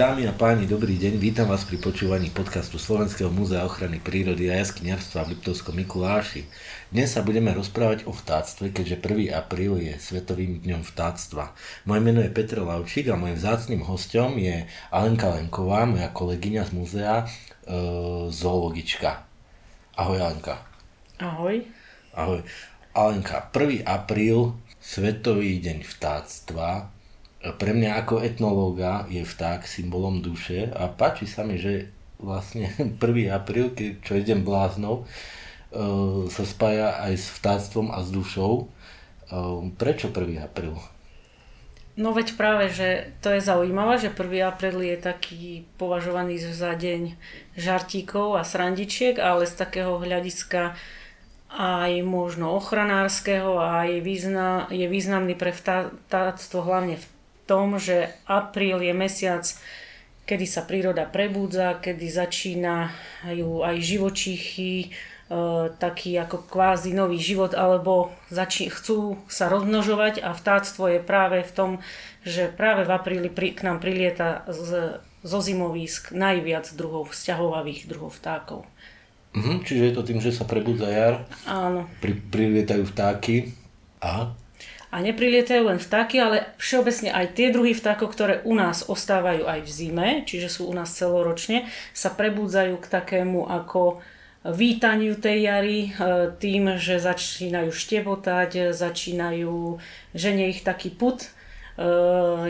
Dámy a páni, dobrý deň. Vítam vás pri počúvaní podcastu Slovenského múzea ochrany prírody a jaskyniarstva v Liptovskom Mikuláši. Dnes sa budeme rozprávať o vtáctve, keďže 1. apríl je Svetovým dňom vtáctva. Moje meno je Petr Lavčík a môjim vzácným hostom je Alenka Lenková, moja kolegyňa z múzea e, zoologička. Ahoj Alenka. Ahoj. Ahoj. Alenka, 1. apríl, Svetový deň vtáctva pre mňa ako etnológa je vták symbolom duše a páči sa mi, že vlastne 1. apríl, keď čo idem bláznou, uh, sa spája aj s vtáctvom a s dušou. Uh, prečo 1. apríl? No veď práve, že to je zaujímavé, že 1. apríl je taký považovaný za deň žartíkov a srandičiek, ale z takého hľadiska aj možno ochranárskeho a je, význam, je významný pre vtáctvo hlavne v tom, že apríl je mesiac, kedy sa príroda prebúdza, kedy začínajú aj živočíchy, e, taký ako kvázi nový život, alebo začí, chcú sa rozmnožovať a vtáctvo je práve v tom, že práve v apríli pri, k nám prilieta z, zo zimovísk najviac druhov, vzťahovavých druhov vtákov. Mhm, čiže je to tým, že sa prebudza jar? Áno. Pri, prilietajú vtáky. Aha. A neprilietajú len vtáky, ale všeobecne aj tie druhy vtákov, ktoré u nás ostávajú aj v zime, čiže sú u nás celoročne, sa prebudzajú k takému ako vítaniu tej jary e, tým, že začínajú štebotať, začínajú, ženie ich taký put e,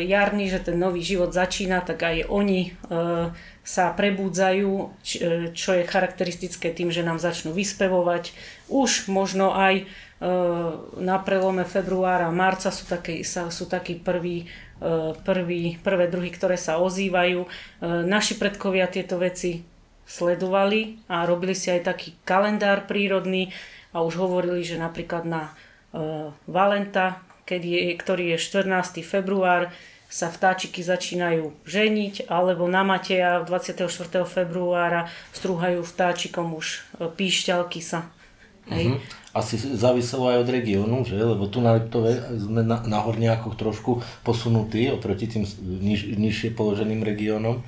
jarný, že ten nový život začína, tak aj oni e, sa prebúdzajú, čo je charakteristické tým, že nám začnú vyspevovať. Už možno aj na prelome februára a marca sú, také, sú takí prví, prví, prvé druhy, ktoré sa ozývajú. Naši predkovia tieto veci sledovali a robili si aj taký kalendár prírodný a už hovorili, že napríklad na Valenta, keď je, ktorý je 14. február, sa vtáčiky začínajú ženiť, alebo na Mateja 24. februára strúhajú vtáčikom už píšťalky sa. Hej. Uh-huh asi záviselo aj od regiónu, že? lebo tu na Liptove sme na, na horniakoch trošku posunutí oproti tým niž, nižšie položeným regiónom. E,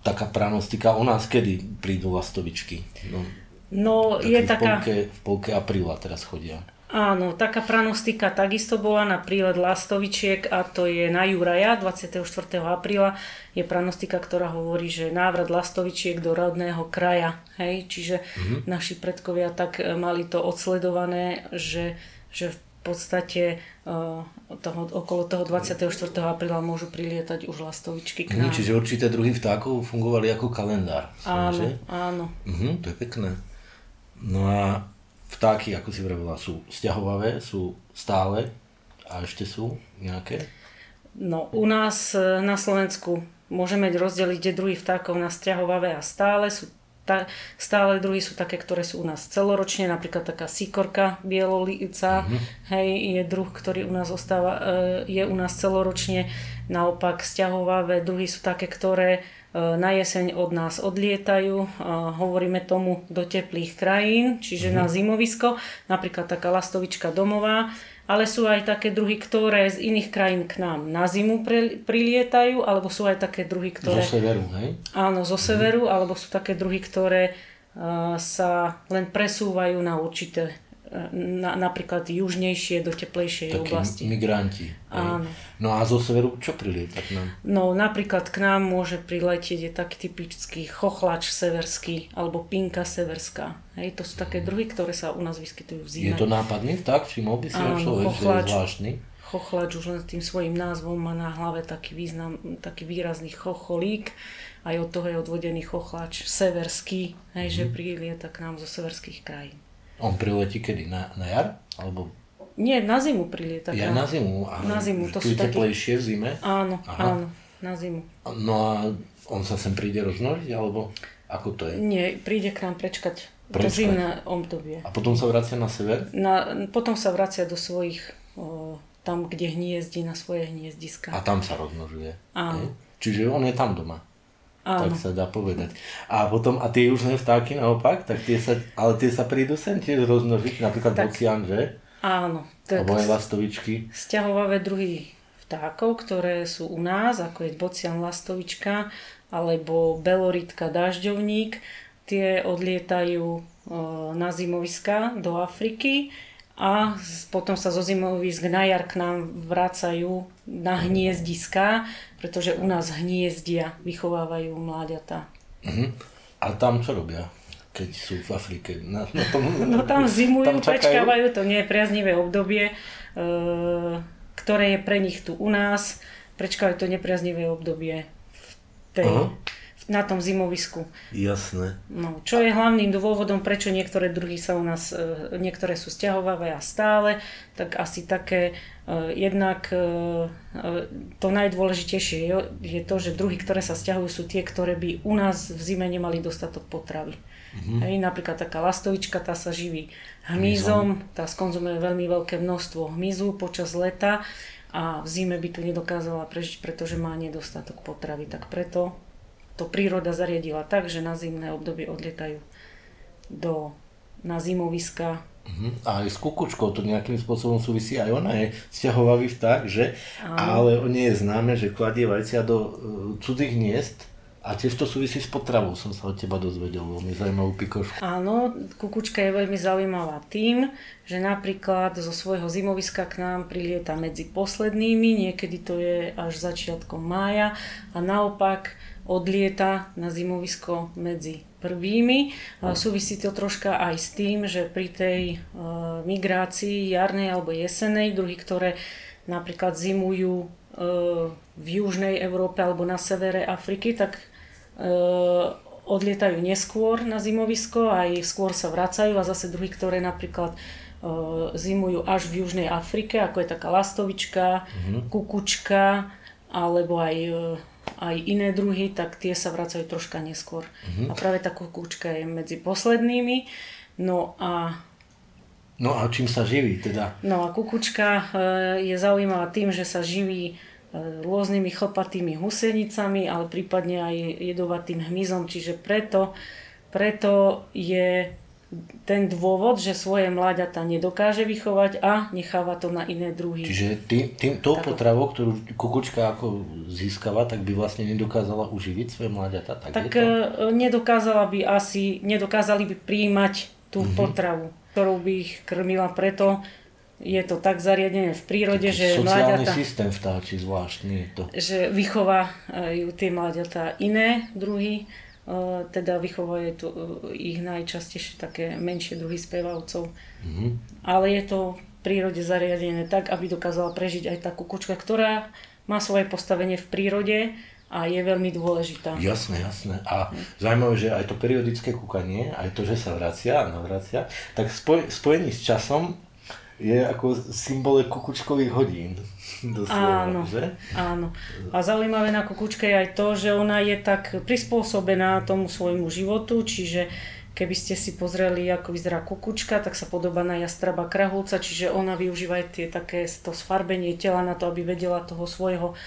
taká pranostika, u nás kedy prídu lastovičky? No, no je v taká... Polke, v polke apríla teraz chodia. Áno, taká pranostika takisto bola na prílet lastovičiek a to je na Juraja 24. apríla. Je pranostika, ktorá hovorí, že návrat lastovičiek do rodného kraja. Hej? Čiže mm-hmm. naši predkovia tak e, mali to odsledované, že, že v podstate uh, toho, okolo toho 24. apríla môžu prilietať už lastovičky k nám. čiže určité druhy vtákov fungovali ako kalendár. Áno, že? áno. Uh-huh, to je pekné. No a vtáky, ako si vravila, sú stiahovavé, sú stále a ešte sú nejaké? No, u nás e, na Slovensku môžeme rozdeliť tie druhy vtákov na stiahovavé a stále. Sú ta, stále druhy sú také, ktoré sú u nás celoročne, napríklad taká síkorka bielolica, mm-hmm. hej, je druh, ktorý u nás ostáva, e, je u nás celoročne. Naopak stiahovavé druhy sú také, ktoré na jeseň od nás odlietajú, e, hovoríme tomu do teplých krajín, čiže na zimovisko, napríklad taká lastovička domová, ale sú aj také druhy, ktoré z iných krajín k nám na zimu prilietajú, alebo sú aj také druhy, ktoré... Zo severu, hej? Áno, zo severu, mm-hmm. alebo sú také druhy, ktoré uh, sa len presúvajú na určité na, napríklad južnejšie do teplejšej Takí oblasti. migranti. Áno. No a zo severu čo prilieta k nám? No napríklad k nám môže priletieť je tak typický chochlač severský alebo pinka severská. Hej, to sú také druhy, ktoré sa u nás vyskytujú v zime. Je to nápadný vták? Všimol by si človek, chochlač, že je zvláštny? Chochlač už len tým svojim názvom má na hlave taký, význam, taký výrazný chocholík. Aj od toho je odvodený chochlač severský, hej, mm. že mhm. prilieta k nám zo severských krajín. On priletí kedy? Na, na jar? Alebo... Nie, na zimu prilieta. Ja na zimu. A na zimu. To sú teplejšie v zime? Áno, Aha. áno, na zimu. No a on sa sem príde rozmnožiť, alebo ako to je? Nie, príde k nám prečkať, prečkať. to zimné obdobie. A potom sa vracia na sever? Na, potom sa vracia do svojich, o, tam, kde hniezdi, na svoje hniezdiska. A tam sa rozmnožuje? Áno. Čiže on je tam doma? Áno. tak sa dá povedať. A potom, a tie južné vtáky naopak, tak tie sa, ale tie sa prídu sem tiež rozmnožiť, napríklad tak, bocian, že? Áno. Tak Alebo aj lastovičky. Sťahovavé druhy vtákov, ktoré sú u nás, ako je bocian lastovička alebo beloritka dažďovník. Tie odlietajú na zimoviska do Afriky a potom sa zo zimovisk na jar k nám vracajú na hniezdiska, pretože u nás hniezdia, vychovávajú mláďata. Uh-huh. A tam čo robia? keď sú v Afrike? Na, na tom, no tam zimujú, tam prečkávajú to nepriaznivé obdobie, e, ktoré je pre nich tu u nás. Prečkávajú to nepriaznivé obdobie v tej, uh-huh na tom zimovisku. Jasné. No, čo je hlavným dôvodom, prečo niektoré druhy sa u nás, e, niektoré sú stiahovavé a stále, tak asi také e, jednak e, to najdôležitejšie je, je to, že druhy, ktoré sa stiahujú, sú tie, ktoré by u nás v zime nemali dostatok potravy. Mm-hmm. Hej, napríklad taká lastovička, tá sa živí hmyzom, tá skonzumuje veľmi veľké množstvo hmyzu počas leta a v zime by tu nedokázala prežiť, pretože má nedostatok potravy. Tak preto to príroda zariadila tak, že na zimné obdobie odlietajú do, na zimoviska. Uh-huh. A aj s kukučkou to nejakým spôsobom súvisí, aj ona je sťahovavý vták, že? Ale o nie je známe, že kladie vajcia do uh, cudzích hniezd a tiež to súvisí s potravou, som sa od teba dozvedel, veľmi zaujímavú pikošku. Áno, kukučka je veľmi zaujímavá tým, že napríklad zo svojho zimoviska k nám prilieta medzi poslednými, niekedy to je až začiatkom mája a naopak odlieta na zimovisko medzi prvými. Súvisí to troška aj s tým, že pri tej e, migrácii jarnej alebo jesenej, druhy, ktoré napríklad zimujú e, v južnej Európe alebo na severe Afriky, tak e, odlietajú neskôr na zimovisko, aj skôr sa vracajú a zase druhy, ktoré napríklad zimujú až v južnej Afrike, ako je taká lastovička, mm-hmm. kukučka, alebo aj aj iné druhy, tak tie sa vracajú troška neskôr. Uh-huh. A práve tá kukúčka je medzi poslednými. No a No a čím sa živí teda? No a kukučka e, je zaujímavá tým, že sa živí e, rôznymi chlpatými husenicami, ale prípadne aj jedovatým hmyzom, čiže preto, preto je ten dôvod, že svoje mláďata nedokáže vychovať a necháva to na iné druhy. Čiže tým, tým, tou tak, potravou, ktorú kukučka ako získava, tak by vlastne nedokázala uživiť svoje mláďata? Tak, tak e, nedokázala by asi, nedokázali by príjmať tú mm-hmm. potravu, ktorou by ich krmila, preto je to tak zariadené v prírode, Taký že sociálny mláďata... systém vtáči zvláštny je to. Že vychovajú tie mláďata iné druhy teda vychovajú tu, ich najčastejšie také menšie druhy spevavcov. Mm-hmm. Ale je to v prírode zariadené tak, aby dokázala prežiť aj tá kukučka, ktorá má svoje postavenie v prírode a je veľmi dôležitá. Jasné, jasné. A hm. zaujímavé, že aj to periodické kúkanie, aj to, že sa vracia a navracia, tak spoj, spojení s časom je ako symbol kukučkových hodín. Doslova, áno, že? áno. A zaujímavé na kukučke je aj to, že ona je tak prispôsobená tomu svojmu životu, čiže keby ste si pozreli, ako vyzerá kukučka, tak sa podobá na jastraba krahulca, čiže ona využíva aj tie také to sfarbenie tela na to, aby vedela toho svojho,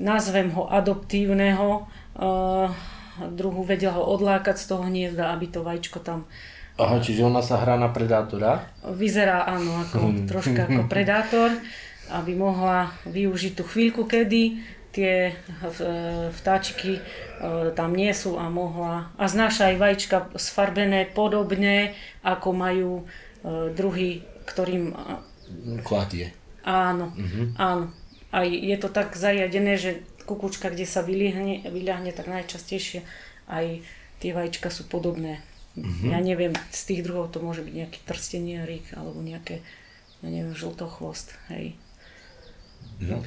nazvem ho adoptívneho uh, druhu, vedela ho odlákať z toho hniezda, aby to vajíčko tam Aha, čiže ona sa hrá na predátora? Vyzerá áno, ako, hmm. troška ako predátor, aby mohla využiť tú chvíľku, kedy tie vtáčiky e, tam nie sú a mohla a znáša aj vajíčka sfarbené podobne, ako majú e, druhy, ktorým... Kladie. Áno, uh-huh. áno. A je to tak zariadené, že kukučka, kde sa vyliahne, vyliahne tak najčastejšie aj tie vajíčka sú podobné. Mm-hmm. Ja neviem, z tých druhov to môže byť nejaký trsteniarik alebo nejaké, ja neviem, žltochvost, hej. Mm.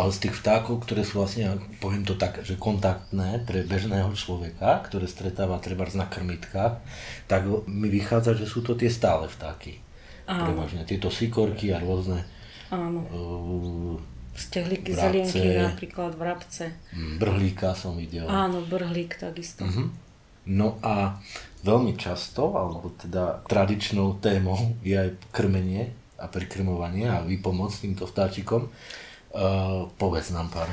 Ale z tých vtákov, ktoré sú vlastne, poviem to tak, že kontaktné pre bežného človeka, ktoré stretáva treba na krmitkách, tak mi vychádza, že sú to tie stále vtáky. Áno. Prevažne tieto sikorky a rôzne Áno. Uh, Stehliky, zelienky, napríklad vrabce. Mm, brhlíka som videl. Áno, brhlík takisto. Uh-huh. No a veľmi často, alebo teda tradičnou témou je aj krmenie a prikrmovanie a výpomoc týmto vtáčikom. Uh, povedz nám pár.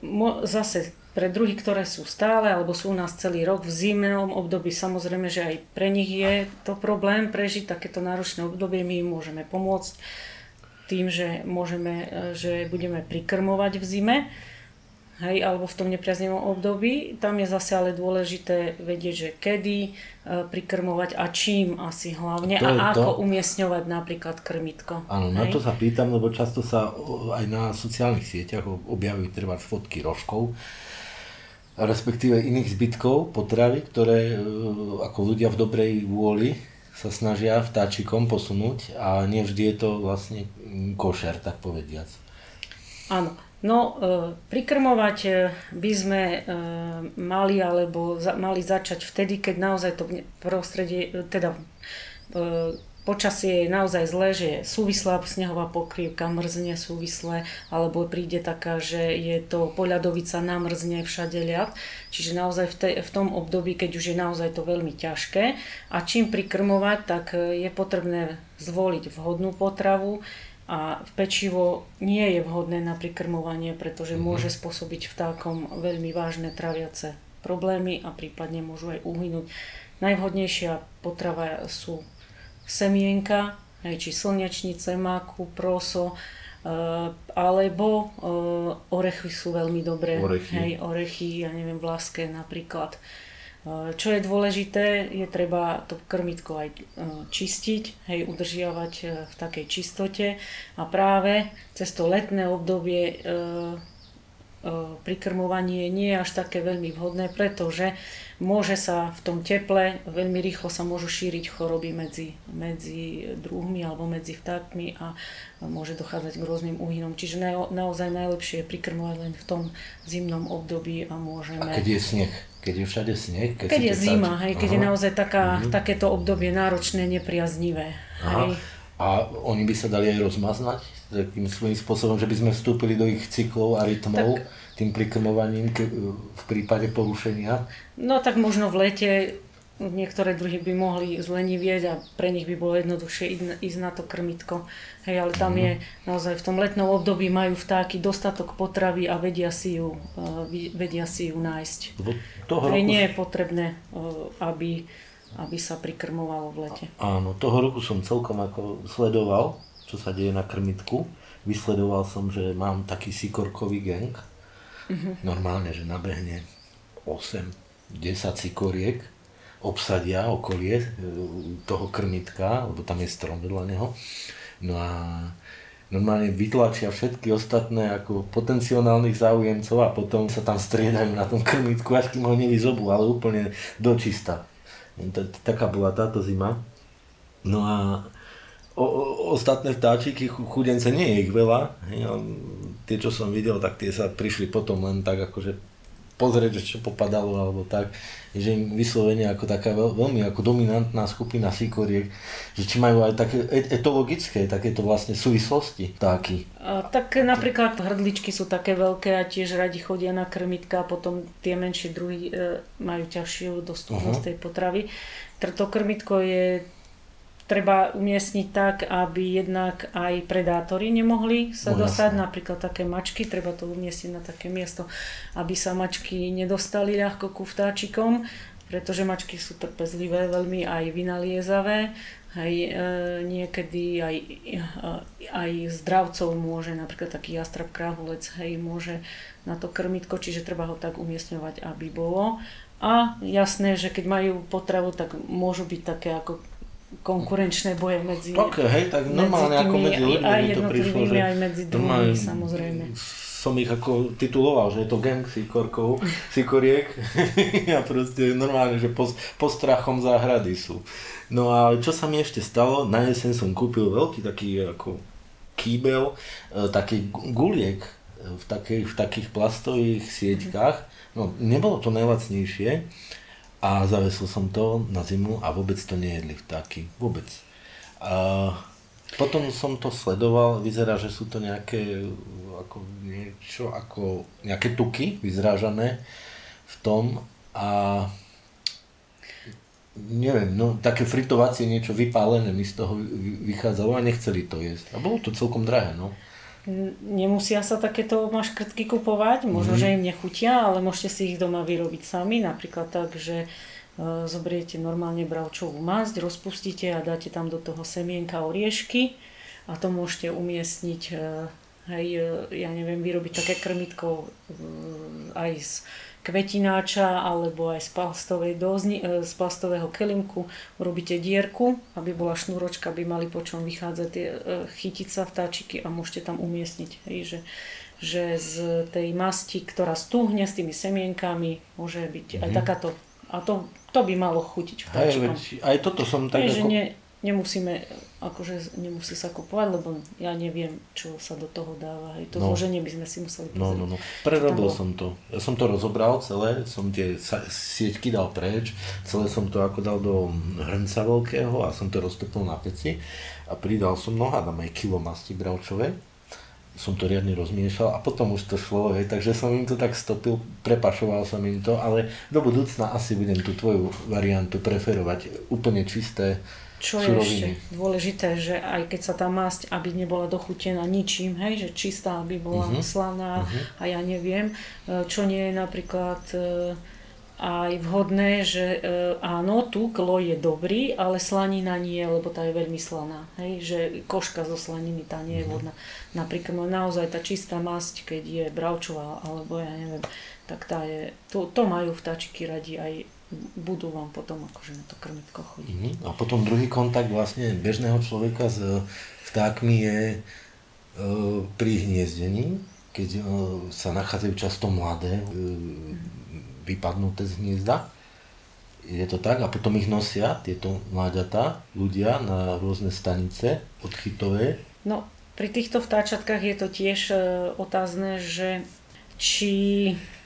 No, zase pre druhy, ktoré sú stále alebo sú u nás celý rok v zimnom období, samozrejme, že aj pre nich je to problém prežiť takéto náročné obdobie, my im môžeme pomôcť tým, že, môžeme, že budeme prikrmovať v zime, hej, alebo v tom nepriaznivom období. Tam je zase ale dôležité vedieť, že kedy e, prikrmovať a čím asi hlavne a ako to. umiestňovať napríklad krmitko. Áno, na to sa pýtam, lebo často sa aj na sociálnych sieťach objavujú treba fotky rožkov, respektíve iných zbytkov potravy, ktoré e, ako ľudia v dobrej vôli sa snažia vtáčikom posunúť a nevždy je to vlastne košer, tak povediac. Áno, No, e, prikrmovať e, by sme e, mali alebo mali začať vtedy, keď naozaj to prostredie, teda počasie je naozaj zlé, že je súvislá snehová pokrývka, mrzne súvisle, alebo príde taká, že je to poľadovica, namrzne všade ľad. Čiže naozaj v, te, v tom období, keď už je naozaj to veľmi ťažké a čím prikrmovať, tak je potrebné zvoliť vhodnú potravu, a pečivo nie je vhodné na prikrmovanie, pretože mm-hmm. môže spôsobiť vtákom veľmi vážne traviace problémy a prípadne môžu aj uhynúť. Najvhodnejšia potrava sú semienka, aj či slnečnice, máku, proso, Uh, alebo uh, orechy sú veľmi dobré. Orechy. Hej, orechy, ja neviem, vlaské napríklad. Čo je dôležité, je treba to krmitko aj e, čistiť, hej, udržiavať e, v takej čistote a práve cez to letné obdobie prikrmovanie nie je až také veľmi vhodné, pretože môže sa v tom teple, veľmi rýchlo sa môžu šíriť choroby medzi, medzi druhmi alebo medzi vtákmi a môže dochádzať k rôznym úhynom. Čiže naozaj najlepšie je prikrmovať len v tom zimnom období a môžeme... A keď je sneh? Keď je všade sneh? Keď, keď je zima, hej, keď Aha. je naozaj taká, uh-huh. takéto obdobie náročné, nepriaznivé. Hej. A oni by sa dali aj rozmaznať takým svojím spôsobom, že by sme vstúpili do ich cyklov a rytmov tak, tým prikrmovaním v prípade porušenia? No tak možno v lete niektoré druhy by mohli zlenivieť a pre nich by bolo jednoduchšie ísť na to krmitko. Hej, ale tam mm. je naozaj v tom letnom období majú vtáky dostatok potravy a vedia si ju, uh, vedia si ju nájsť. toho Hej, roku... nie je potrebné, uh, aby, aby sa prikrmovalo v lete. Áno, toho roku som celkom ako sledoval, čo sa deje na krmitku. Vysledoval som, že mám taký sikorkový gang. Mm-hmm. Normálne, že nabehne 8-10 sikoriek obsadia okolie e, toho krmitka, lebo tam je strom vedľa neho. No a normálne vytlačia všetky ostatné ako potenciálnych záujemcov a potom sa tam striedajú na tom krmitku, až kým ho nevyzobú, ale úplne dočista. Taká bola táto zima. No a o, o, ostatné vtáčiky, chudence, nie je ich veľa. Tie, čo som videl, tak tie sa prišli potom len tak akože pozrieť, čo popadalo alebo tak, že im vyslovene ako taká veľ, veľmi ako dominantná skupina sikoriek, že či majú aj také etologické, takéto vlastne súvislosti vtáky. A, tak napríklad hrdličky sú také veľké a tiež radi chodia na krmitka a potom tie menšie druhy e, majú ťažšiu dostupnosť uh-huh. tej potravy. To krmitko je treba umiestniť tak, aby jednak aj predátori nemohli sa no, dostať, jasne. napríklad také mačky, treba to umiestniť na také miesto, aby sa mačky nedostali ľahko ku vtáčikom, pretože mačky sú trpezlivé, veľmi aj vynaliezavé, aj e, niekedy aj, e, aj zdravcov môže, napríklad taký jastrab krahulec, hej, môže na to krmitko, čiže treba ho tak umiestňovať, aby bolo. A jasné, že keď majú potravu, tak môžu byť také ako konkurenčné boje medzi Ok, hej, tak normálne medzi tými, ako medzi ľuďmi aj mi to prišlo, že aj medzi druhými, samozrejme. Som ich ako tituloval, že je to gang sikorkov, sikoriek a proste normálne, že po, po strachom záhrady sú. No a čo sa mi ešte stalo, na jeseň som kúpil veľký taký ako kýbel, e, taký guliek v, takých, v takých plastových sieťkách. No, nebolo to najlacnejšie, a zavesil som to na zimu a vôbec to nejedli vtáky. Vôbec. A potom som to sledoval, vyzerá, že sú to nejaké ako niečo ako nejaké tuky vyzrážané v tom a neviem, no také fritovacie niečo vypálené mi z toho vychádzalo a nechceli to jesť. A bolo to celkom drahé, no. Nemusia sa takéto maškrtky kupovať, možno, mm. že im nechutia, ale môžete si ich doma vyrobiť sami, napríklad tak, že e, zoberiete normálne bravčovú masť, rozpustíte a dáte tam do toho semienka oriešky a to môžete umiestniť, e, hej, e, ja neviem, vyrobiť také krmitko aj z kvetináča alebo aj z, plastovej dozni, z plastového kelimku urobíte dierku, aby bola šnúročka, aby mali po čom vychádzať tie chytiť sa vtáčiky a môžete tam umiestniť. Hej, že, že z tej masti, ktorá stúhne s tými semienkami, môže byť mm-hmm. aj mhm. takáto. A to, to by malo chutiť vtáčikom. Aj, aj toto som tak Hej, ako... nie, nemusíme, akože nemusí sa kupovať, lebo ja neviem, čo sa do toho dáva. Hej. To no. zloženie by sme si museli pozrieť. No, no, no. Prerobil som to. Ja som to rozobral celé, som tie sieťky dal preč, celé som to ako dal do hrnca veľkého a som to roztopil na peci a pridal som, no hádam aj kilo masti bravčovej som to riadne rozmiešal a potom už to šlo, hej, takže som im to tak stopil, prepašoval som im to, ale do budúcna asi budem tú tvoju variantu preferovať úplne čisté čo je ešte dôležité, že aj keď sa tá masť, aby nebola dochutená ničím, hej, že čistá, aby bola uh-huh. slaná uh-huh. a ja neviem, e, čo nie je napríklad e, aj vhodné, že e, áno, klo je dobrý, ale slanina nie, lebo tá je veľmi slaná. Hej, že koška zo slaniny tá nie je mhm. vhodná. Napríklad no, naozaj tá čistá masť, keď je bravčová, alebo ja neviem, tak tá je, to, to majú vtáčiky radi aj budú vám potom akože na to krmitko chodiť. Mm-hmm. A potom druhý kontakt vlastne bežného človeka s vtákmi je e, pri hniezdení, keď e, sa nachádzajú často mladé, e, vypadnuté z hniezda. Je to tak? A potom ich nosia, tieto mláďatá, ľudia na rôzne stanice odchytové. No, pri týchto vtáčatkách je to tiež e, otázne, že či E,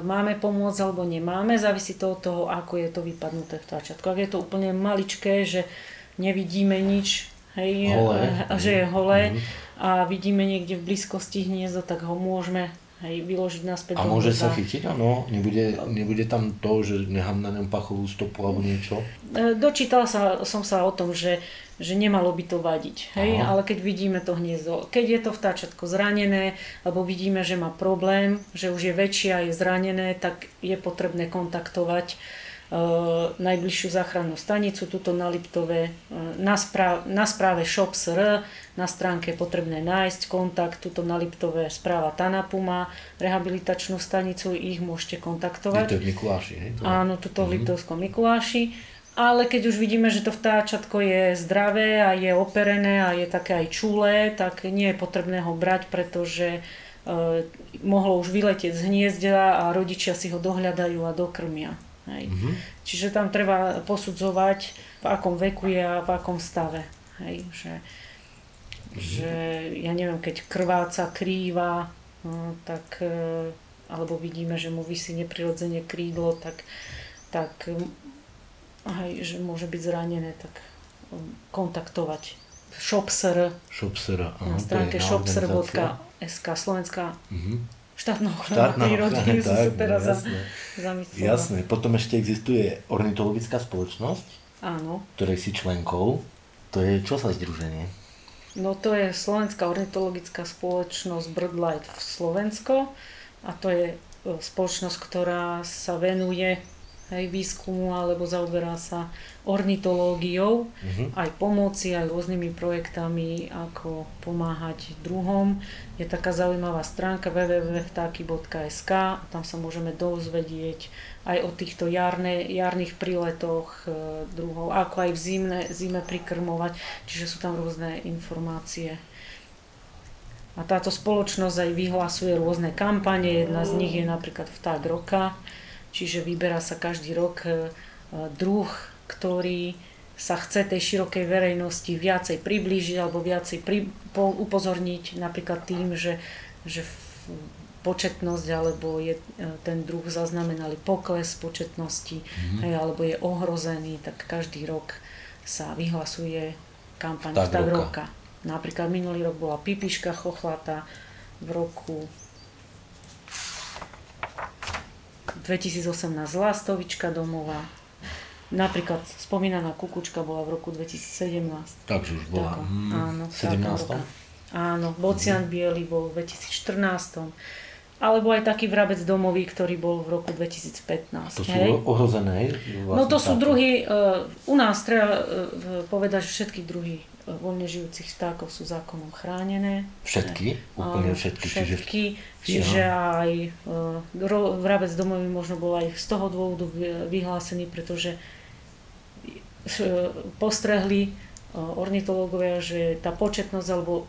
máme pomôcť alebo nemáme, závisí to od toho, ako je to vypadnuté vtáčatko. Ak je to úplne maličké, že nevidíme nič, hej, holé. E, že je holé mm-hmm. a vidíme niekde v blízkosti hniezdo, tak ho môžeme hej, vyložiť naspäť A môže sa chytiť, áno? Nebude, nebude tam to, že nechám na ňom pachovú stopu alebo niečo? E, dočítala sa, som sa o tom, že, že nemalo by to vadiť, hej? ale keď vidíme to hniezdo, keď je to vtáčatko zranené, alebo vidíme, že má problém, že už je väčšie a je zranené, tak je potrebné kontaktovať uh, najbližšiu záchrannú stanicu, tuto na Liptove, uh, na, správ, na správe ShopSR, na stránke je potrebné nájsť kontakt, tuto na Liptove správa Tanapuma, rehabilitačnú stanicu, ich môžete kontaktovať. Je to v Mikuláši, hej? Áno, tuto v mhm. Liptovskom Mikuláši ale keď už vidíme, že to vtáčatko je zdravé a je operené a je také aj čulé, tak nie je potrebné ho brať, pretože e, mohlo už vyletieť z hniezda a rodičia si ho dohľadajú a dokrmia. Hej. Mm-hmm. Čiže tam treba posudzovať, v akom veku je a v akom stave. Hej. Že, mm-hmm. že ja neviem, keď krváca, krýva, no, tak, e, alebo vidíme, že mu vysí neprirodzene krídlo, tak, tak aj, že môže byť zranené, tak um, kontaktovať Shopser, Shopser na stránke shopser.sk Slovenská uh-huh. štátna ochrana prírody. Tak, sa teraz no, jasné. zamyslela. Jasné. Potom ešte existuje ornitologická spoločnosť, Áno. ktorej si členkou. To je čo sa združenie? No to je Slovenská ornitologická spoločnosť BirdLife v Slovensko a to je e, spoločnosť, ktorá sa venuje hej, výskumu alebo zaoberá sa ornitológiou, uh-huh. aj pomoci, aj rôznymi projektami, ako pomáhať druhom. Je taká zaujímavá stránka www.vtáky.sk, tam sa môžeme dozvedieť aj o týchto jarné, jarných príletoch e, druhov, ako aj v zimne, zime prikrmovať, čiže sú tam rôzne informácie. A táto spoločnosť aj vyhlasuje rôzne kampane, jedna z nich je napríklad Vták roka, Čiže vyberá sa každý rok e, druh, ktorý sa chce tej širokej verejnosti viacej priblížiť alebo viacej pri, po, upozorniť napríklad tým, že, že početnosť alebo je e, ten druh zaznamenali pokles početnosti mm-hmm. hej, alebo je ohrozený, tak každý rok sa vyhlasuje kampaň tak roka. roka. Napríklad minulý rok bola pipiška chochlata, v roku 2018 Lastovička domová. Napríklad spomínaná kukučka bola v roku 2017. Takže už bola. Tak, mm, áno, 17. Áno, Bocian mm. Bielý bol v 2014. alebo aj taký vrabec domový, ktorý bol v roku 2015. To sú hej? ohrozené? Vlastne No to sú táto- druhy, uh, u nás treba uh, povedať, že všetky druhy uh, voľne žijúcich vtákov sú zákonom chránené. Všetky? Úplne Áno, všetky. Čiže všetky čiže aj uh, vrabec domový možno bol aj z toho dôvodu vy- vyhlásený, pretože uh, postrehli uh, ornitológovia, že tá početnosť alebo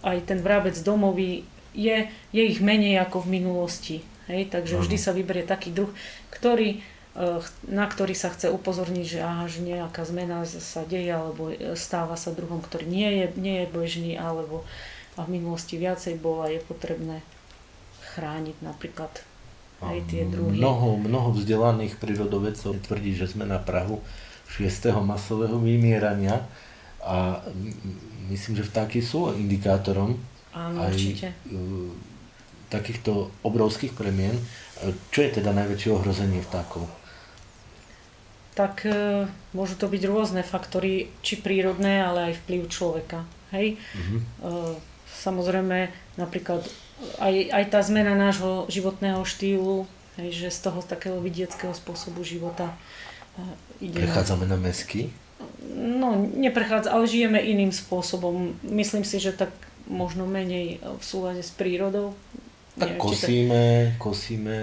aj ten vrabec domový je, je ich menej ako v minulosti. Hej? Takže vždy sa vyberie taký druh, ktorý, ch- na ktorý sa chce upozorniť, že, aha, že nejaká zmena sa deje alebo e, stáva sa druhom, ktorý nie je, nie je bežný alebo a v minulosti viacej bol a je potrebné chrániť napríklad aj tie druhy. Mnoho, mnoho vzdelaných prírodovedcov tvrdí, že sme na Prahu 6. masového vymierania a myslím, že vtáky sú indikátorom Áno, aj určite. e, takýchto obrovských premien. E, Čo je teda najväčšie ohrozenie vtákov? Tak e, môžu to byť rôzne faktory, či prírodné, ale aj vplyv človeka. Hej? E, samozrejme, napríklad aj, aj tá zmena nášho životného štýlu, hej, že z toho takého vidieckého spôsobu života e, ide na- Prechádzame na mesky. No, neprechádza, ale žijeme iným spôsobom. Myslím si, že tak možno menej v súlade s prírodou. Tak Neviem, či to- kosíme, kosíme,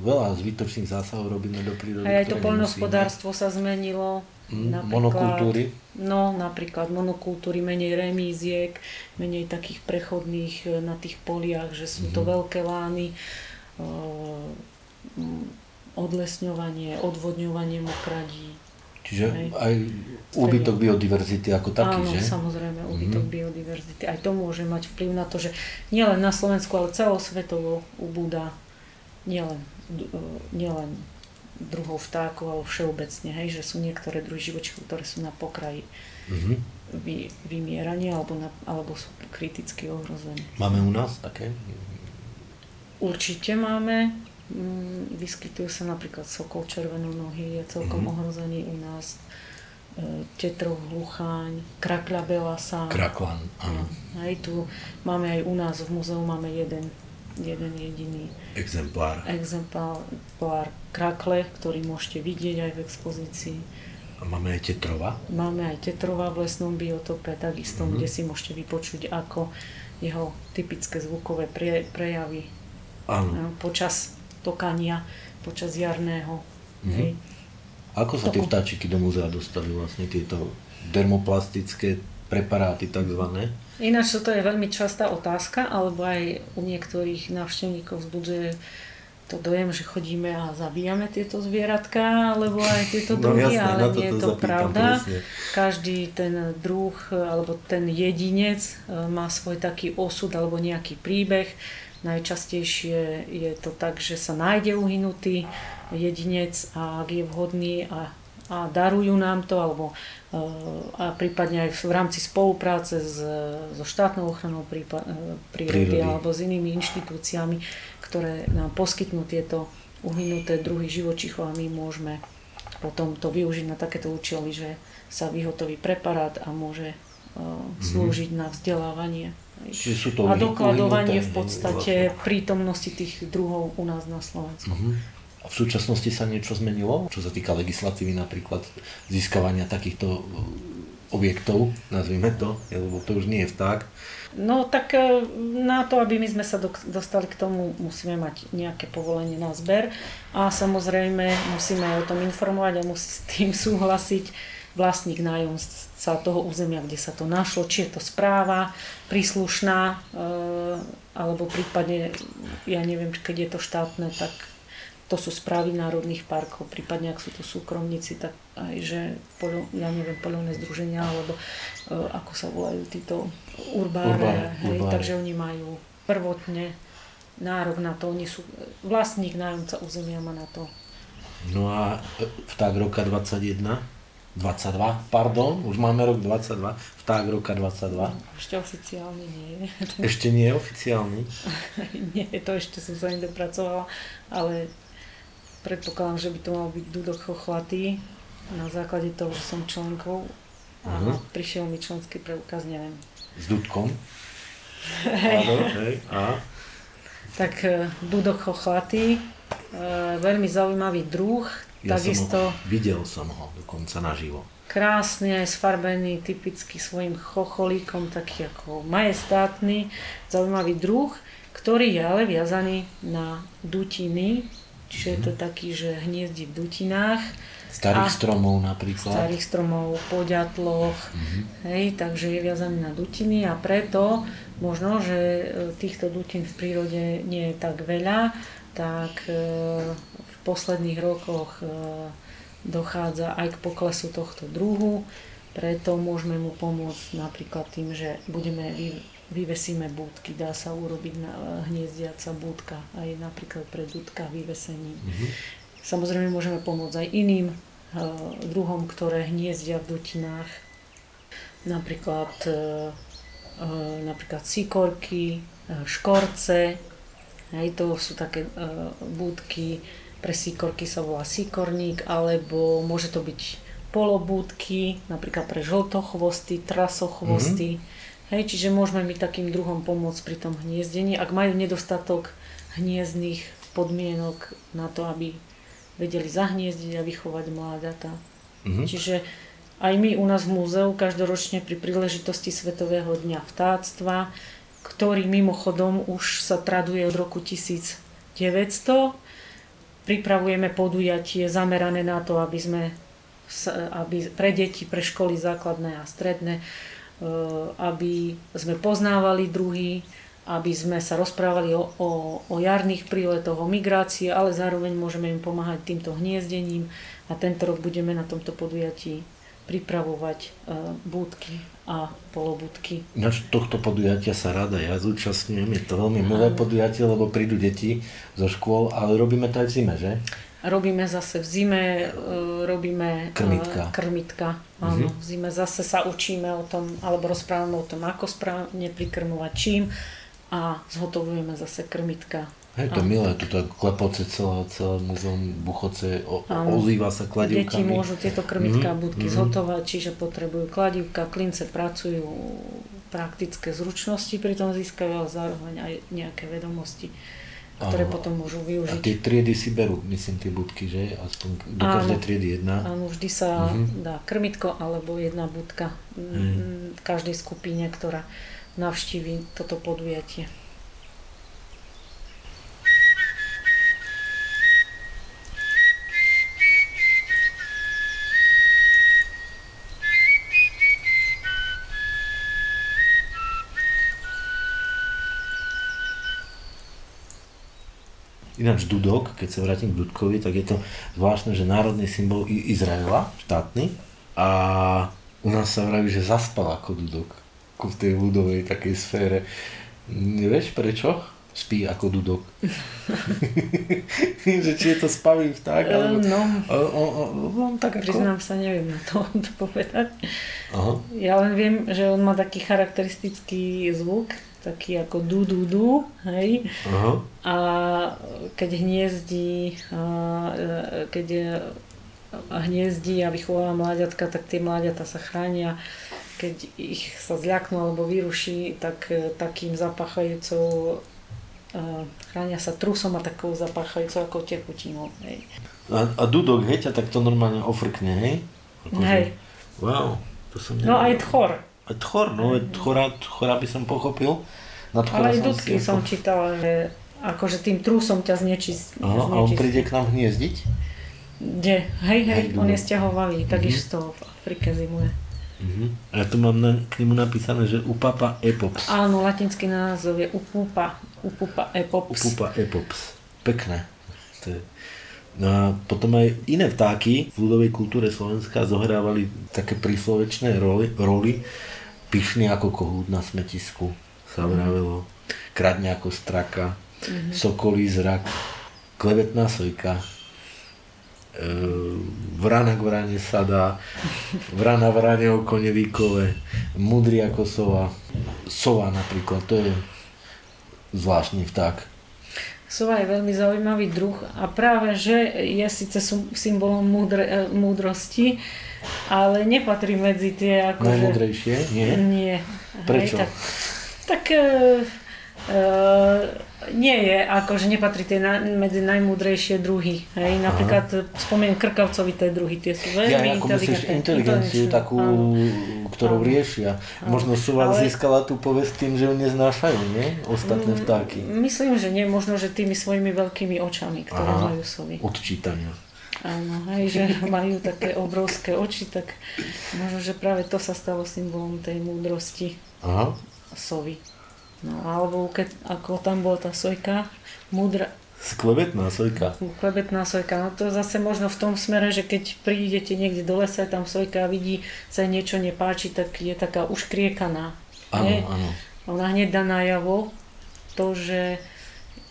veľa zbytočných zásahov robíme do prírody. Aj, aj to poľnohospodárstvo sa zmenilo. Mm, monokultúry. No, napríklad monokultúry, menej remíziek, menej takých prechodných e, na tých poliach, že sú to Mhm. veľké lány, e, odlesňovanie, odvodňovanie mokradí. Čiže aj úbytok biodiverzity ako taký, Áno, že? samozrejme, úbytok Mhm. biodiverzity. Aj to môže mať vplyv na to, že nielen na Slovensku, ale celosvetovo ubúda nielen, e, nielen druhov vtákov, ale všeobecne, hej, že sú niektoré druhy živočíchov, ktoré sú na pokraji Mhm. vy, vymierania alebo, na, alebo sú kriticky ohrození. Máme u nás také? Určite máme, mm, vyskytujú sa napríklad sokol červenonohy, je celkom Mhm. ohrozený u nás, e, tetrov hlucháň, krakľa belasa. Kraklan, áno. Aj tu máme aj u nás v múzeu máme jeden, jeden jediný Exemplár. exemplár krakle, ktorý môžete vidieť aj v expozícii. A máme aj tetrova. Máme aj tetrova v lesnom biotope, takisto, Mhm. kde si môžete vypočuť, ako jeho typické zvukové pre, prejavy Áno. e, počas tokania, počas jarného. Mhm. Hej. Ako sa tie vtáčiky do múzea dostali vlastne tieto dermoplastické preparáty takzvané? Ináč toto je veľmi častá otázka, alebo aj u niektorých návštevníkov vzbudzuje to dojem, že chodíme a zabíjame tieto zvieratka, alebo aj tieto No druhy, jasné, ale to nie je to pravda. presne. Každý ten druh alebo ten jedinec e, má svoj taký osud alebo nejaký príbeh. Najčastejšie je to tak, že sa nájde uhynutý jedinec a ak je vhodný a, a darujú nám to, alebo e, a prípadne aj v rámci spolupráce s, so štátnou ochranou prípa, e, prírody, Prírody. alebo s inými inštitúciami, ktoré nám poskytnú tieto uhynuté druhy živočichov a my môžeme potom to využiť na takéto účely, že sa vyhotoví preparát a môže uh, slúžiť na vzdelávanie. Čiže sú to A dokladovanie v podstate prítomnosti tých druhov u nás na Slovensku. A v súčasnosti sa niečo zmenilo? Čo sa týka legislatívy napríklad získavania takýchto uh, objektov, nazvime to, lebo to už nie je vták. No tak e, na to, aby my sme sa dostali k tomu, musíme mať nejaké povolenie na zber a samozrejme musíme o tom informovať a musí s tým súhlasiť vlastník nájomca toho územia, kde sa to našlo, či je to správa príslušná, e, alebo prípadne, ja neviem, keď je to štátne, tak to sú správy národných parkov, prípadne ak sú to súkromníci, tak aj že, poľo, ja neviem, poľovné združenia, alebo e, ako sa volajú títo urbáre, Urbáre, hej, urbáre. takže oni majú prvotne nárok na to, oni sú, vlastník nájomca územia má na to. No a e, vták roka 21, 22, pardon, už máme rok 22, vták roka 22. Ešte oficiálne nie je. Ešte nie je oficiálny. nie, to ešte som sa nedopracovala, ale predpokladám, že by to mal byť dudok chochlatý na základe toho, že som členkou a Mhm. prišiel mi členský preukaz, neviem. S dudkom. Áno, hej, a Tak e, dudok chochatý, e, veľmi zaujímavý druh, Ja takisto som ho, videl som ho dokonca naživo. krásne sfarbený, typicky svojim chocholíkom, taký ako majestátny, zaujímavý druh, ktorý je ale viazaný na dutiny, čiže je to taký, že hniezdi v dutinách, Starých A- stromov napríklad. starých stromov, poďatloch, hej, takže je viazaný na dutiny a preto možno, že e, týchto dutín v prírode nie je tak veľa, tak e, posledných rokoch e, dochádza aj k poklesu tohto druhu, preto môžeme mu pomôcť napríklad tým, že budeme vy- vyvesíme búdky, dá sa urobiť na, hniezdiaca búdka aj napríklad pre dudka vyvesením. Samozrejme môžeme pomôcť aj iným e, druhom, ktoré hniezdia v dutinách. Napríklad, e, e, napríklad sikorky, e, škorce. Hej, to sú také e, búdky, pre sikorky sa volá sikorník, alebo môže to byť polobúdky, napríklad pre žltochvosty, trasochvosty. Hej, čiže môžeme my takým druhom pomôcť pri tom hniezdení, ak majú nedostatok hniezdných podmienok na to, aby vedeli zahniezdiť a vychovať mláďata. Mhm. Čiže aj my u nás v múzeu každoročne pri príležitosti Svetového dňa vtáctva, ktorý mimochodom už sa traduje od roku 1900, pripravujeme podujatie zamerané na to, aby sme aby pre deti, pre školy základné a stredné, e, aby sme poznávali druhy, aby sme sa rozprávali o, o, o jarných príletoch, o migrácii, ale zároveň môžeme im pomáhať týmto hniezdením a tento rok budeme na tomto podujatí pripravovať e, búdky a polobúdky. Ináč tohto podujatia sa rada ja zúčastňujem. Je to veľmi milé podujatie, lebo prídu deti zo škôl, ale robíme to aj v zime, že? Robíme zase v zime, e, robíme e, Krmitka. krmitka. Áno, v zime zase sa učíme o tom, alebo rozprávame o tom, ako správne prikrmovať čím a zhotovujeme zase krmitka. Hej, to je milé, tuto klepoce celé, celé muzeum Buchoce, o, Áno. ozýva sa kladivkami. Deti môžu tieto krmitka a Mhm, budky mhm. zhotovať, čiže potrebujú kladivka, klince pracujú, praktické zručnosti pri tom získajú, ale zároveň aj nejaké vedomosti, ktoré Áno. potom môžu A využiť. tie triedy si berú, myslím, tie budky, že? Aspoň do Áno. každej triedy jedna. Áno, vždy sa Mhm. dá krmitko alebo jedna budka mm, v každej skupine, ktorá navštíví toto podujatie. Ináč Dudok, keď sa vrátim k Dudkovi, tak je to zvláštne, že národný symbol Izraela, štátny, a u nás sa vraví, že zaspal ako Dudok, ako v tej ľudovej takej sfére. Nevieš prečo? Spí ako Dudok. že či je to spavý vták, alebo... No, O, o, o, on tak ako... priznám sa, neviem na to povedať. Aha. Ja len viem, že on má taký charakteristický zvuk, taký ako du du du, hej. Aha. A keď hniezdí, e, keď hniezdí a vychováva mláďatka, tak tie mláďata sa chránia. Keď ich sa zľaknú alebo vyruší, tak e, takým zapáchajúcou e, chránia sa trusom a takou zapáchajúcou ako tekutinou. Hej. A, a Dudok, hej, ťa takto normálne ofrkne, hej? Akože- Hej. Wow, to som No aj nevedel. tchor. Aj Tchor, no aj tchora, tchora by som pochopil. Na Ale aj dudky som ako- čítala, že akože tým trusom ťa znečist, Aha, a on príde k nám hniezdiť? Kde? Hej, hej, Hej, on je dudok. stiahovalý, takisto v Afrike zimuje. Mhm. A ja tu mám na, k nemu napísané, že upapa epops. Áno, latinský názov je Upupa, Upupa epops. Upupa epops. Pekné. To je... No a potom aj iné vtáky v ľudovej kultúre Slovenska zohrávali také príslovečné roli, roli. Pyšný ako kohút na smetisku sa vravelo. Kradne ako straka. Sokolí zrak. Klevetná sojka. Vrana k vrane sadá. Vrana vrane oko nevíkové. Mudrý ako sova. Sova napríklad, to je zvláštny vták. Sova je veľmi zaujímavý druh a práve, že je síce symbolom múdre, e, múdrosti, ale nepatrí medzi tie akože... Najmudrejšie, nie? Nie. Prečo? Hej, tak, tak e, nie je, akože nepatrí tie na, medzi najmúdrejšie druhy. Hej? Napríklad Aha. spomeniem krkavcovité druhy, tie sú veľmi ja, ako inteligentné. inteligenciu takú, áno. ktorou áno. riešia. Áno. Možno vám Ale... získala tú povesť tým, že ju neznášajú, nie? Ostatné mm, vtáky. Myslím, že nie. Možno, že tými svojimi veľkými očami, ktoré Aha. majú sovy. Odčítania. Áno, hej, že majú také obrovské oči, tak možno, že práve to sa stalo symbolom tej múdrosti Aha. sovy. No, alebo keď, ako tam bola tá sojka, múdra... Sklebetná sojka. Sklebetná sojka, no to zase možno v tom smere, že keď prídete niekde do lesa, tam sojka a vidí, sa niečo nepáči, tak je taká uškriekaná. Áno, áno. Ona hneď dá najavo to, že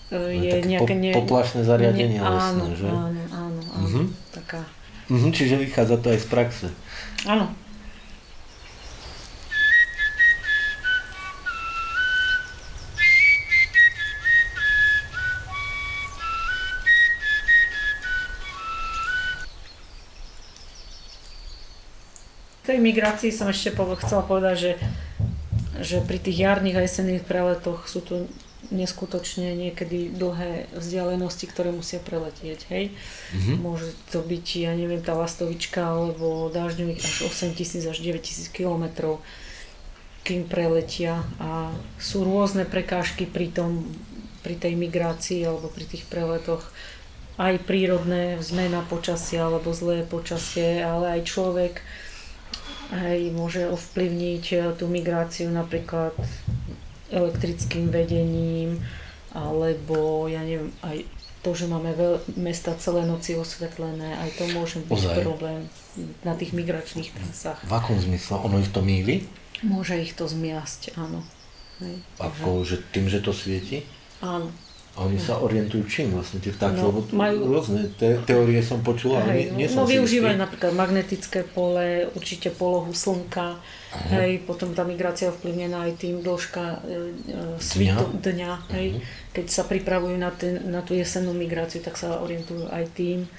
e, je no, nejaké... Po, ne... Poplašné zariadenie ne... lesné, áno, že? Áno, áno, áno. Uh-huh. Taká... Uh-huh, čiže vychádza to aj z praxe. Áno, migrácii som ešte chcela povedať, že, že pri tých jarných a jesenných preletoch sú tu neskutočne niekedy dlhé vzdialenosti, ktoré musia preletieť, hej. Mm-hmm. Môže to byť, ja neviem, tá lastovička alebo dážďových až 8 tisíc až 9 tisíc kilometrov, kým preletia a sú rôzne prekážky pri tom, pri tej migrácii alebo pri tých preletoch aj prírodné zmena počasia alebo zlé počasie, ale aj človek Hej, môže ovplyvniť eh, tú migráciu napríklad elektrickým vedením, alebo ja neviem, aj to, že máme veľ, mesta celé noci osvetlené, aj to môže byť Ozaj. problém na tých migračných trasách. V akom zmysle? Ono ich to míli? Môže ich to zmiasť, áno. Hej, Ako, že tým, že to svieti? Áno. A oni sa orientujú čím vlastne tie vtáky? No, Lebo majú... rôzne te- teórie som počul, ale nie, nie som No využívajú istý. napríklad magnetické pole, určite polohu slnka, uh-huh. hej, potom tá migrácia ovplyvnená aj tým dĺžka e, e svitu dňa, dňa hej, uh-huh. keď sa pripravujú na, ten, na tú jesennú migráciu, tak sa orientujú aj tým.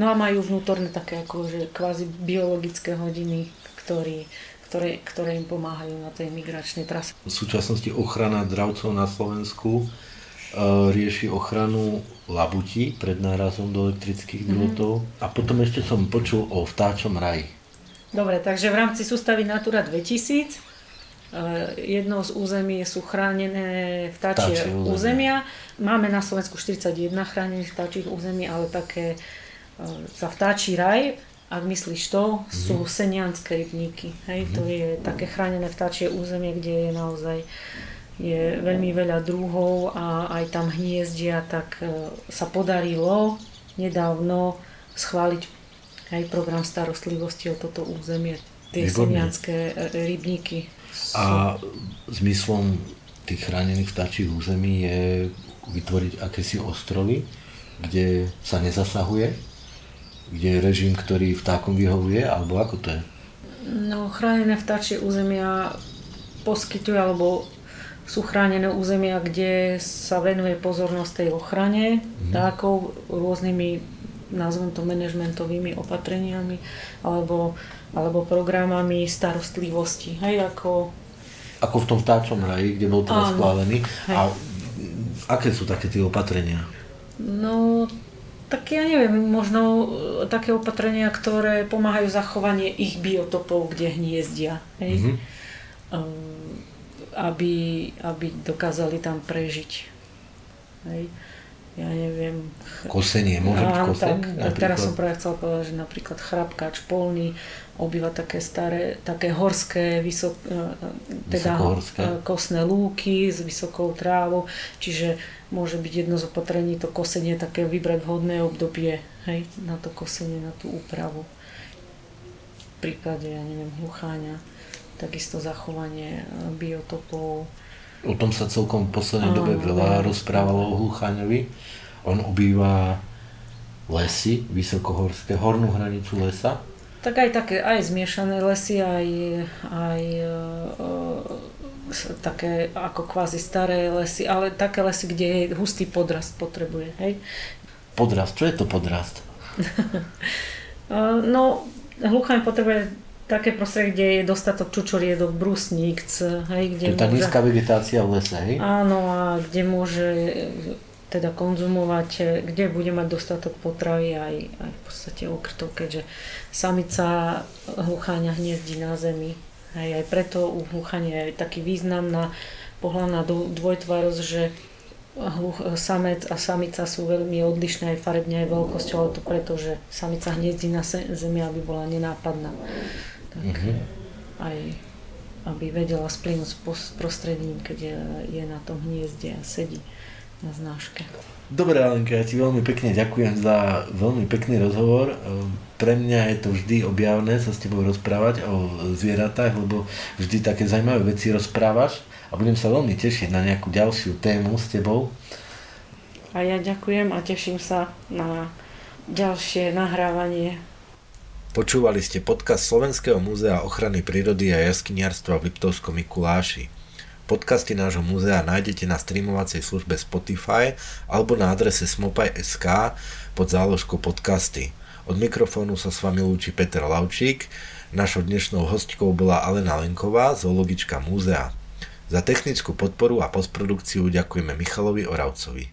No a majú vnútorné také akože kvázi biologické hodiny, ktorý, ktoré, ktoré im pomáhajú na tej migračnej trase. V súčasnosti ochrana dravcov na Slovensku rieši ochranu labutí pred nárazom do elektrických drôtov mm-hmm. a potom ešte som počul o vtáčom raji. Dobre, takže v rámci sústavy Natura 2000 e, jedno z území sú chránené vtáčie, vtáčie územia. Máme na Slovensku 41 chránených vtáčich území, ale také e, za vtáčí raj, ak myslíš to, mm-hmm. sú senianské rybníky. Hej, mm-hmm. To je také chránené vtáčie územie, kde je naozaj je veľmi veľa druhov a aj tam hniezdia, tak e, sa podarilo nedávno schváliť aj program starostlivosti o toto územie, tie semianské e, rybníky. A zmyslom tých chránených vtáčich území je vytvoriť akési ostrovy, kde sa nezasahuje, kde je režim, ktorý vtákom vyhovuje, alebo ako to je? No, chránené vtáčie územia poskytujú alebo sú chránené územia, kde sa venuje pozornosť tej ochrane mm. vtákov rôznymi, nazvom to manažmentovými opatreniami alebo, alebo programami starostlivosti. Hej, ako... ako v tom vtáčom raji, kde bol teraz schválený. Hej. A aké sú také tie opatrenia? No, tak ja neviem, možno také opatrenia, ktoré pomáhajú zachovanie ich biotopov, kde hniezdia. Hej? Mm-hmm. Um, aby, aby dokázali tam prežiť. Hej. Ja neviem. Kosenie, môže byť kosen? Tak, teraz som práve chcela povedať, že napríklad chrapkač polný obýva také staré, také horské, vysok, e, e, teda e, kosné lúky s vysokou trávou, čiže môže byť jedno z opatrení to kosenie, také vybrať vhodné obdobie hej, na to kosenie, na tú úpravu. V prípade, ja neviem, hlucháňa takisto zachovanie e, biotopov. O tom sa celkom v poslednej dobe veľa rozprávalo o Hlucháňovi. On obýva lesy, vysokohorské, hornú hranicu lesa. Tak aj také, aj zmiešané lesy, aj, aj e, také ako kvázi staré lesy, ale také lesy, kde je hustý podrast potrebuje, hej? Podrast, čo je to podrast? no, hluchaň potrebuje také prostredie, kde je dostatok čučoriedok, brusník, hej, kde to je tá môže... nízka vegetácia v lese, hej? Áno, a kde môže teda konzumovať, kde bude mať dostatok potravy aj, aj v podstate okrtov, keďže samica hlucháňa hniezdí na zemi. Hej, aj preto u hluchania je taký významná pohľadná dvojtvarosť, že hluch, samec a samica sú veľmi odlišné aj farebne, aj veľkosťou, ale to preto, že samica hniezdí na zemi, aby bola nenápadná. Tak mm-hmm. aj aby vedela splynúť s prostredím, keď je, je na tom hniezde a sedí na znáške. Dobre, Alenka, ja ti veľmi pekne ďakujem za veľmi pekný rozhovor. Ehm, pre mňa je to vždy objavné sa s tebou rozprávať o zvieratách, lebo vždy také zaujímavé veci rozprávaš a budem sa veľmi tešiť na nejakú ďalšiu tému s tebou. A ja ďakujem a teším sa na ďalšie nahrávanie. Počúvali ste podcast Slovenského múzea ochrany prírody a jaskyniarstva v Liptovskom Mikuláši. Podcasty nášho múzea nájdete na streamovacej službe Spotify alebo na adrese smopaj.sk pod záložkou podcasty. Od mikrofónu sa s vami lúči Peter Laučík, našou dnešnou hostkou bola Alena Lenková, zoologička múzea. Za technickú podporu a postprodukciu ďakujeme Michalovi Oravcovi.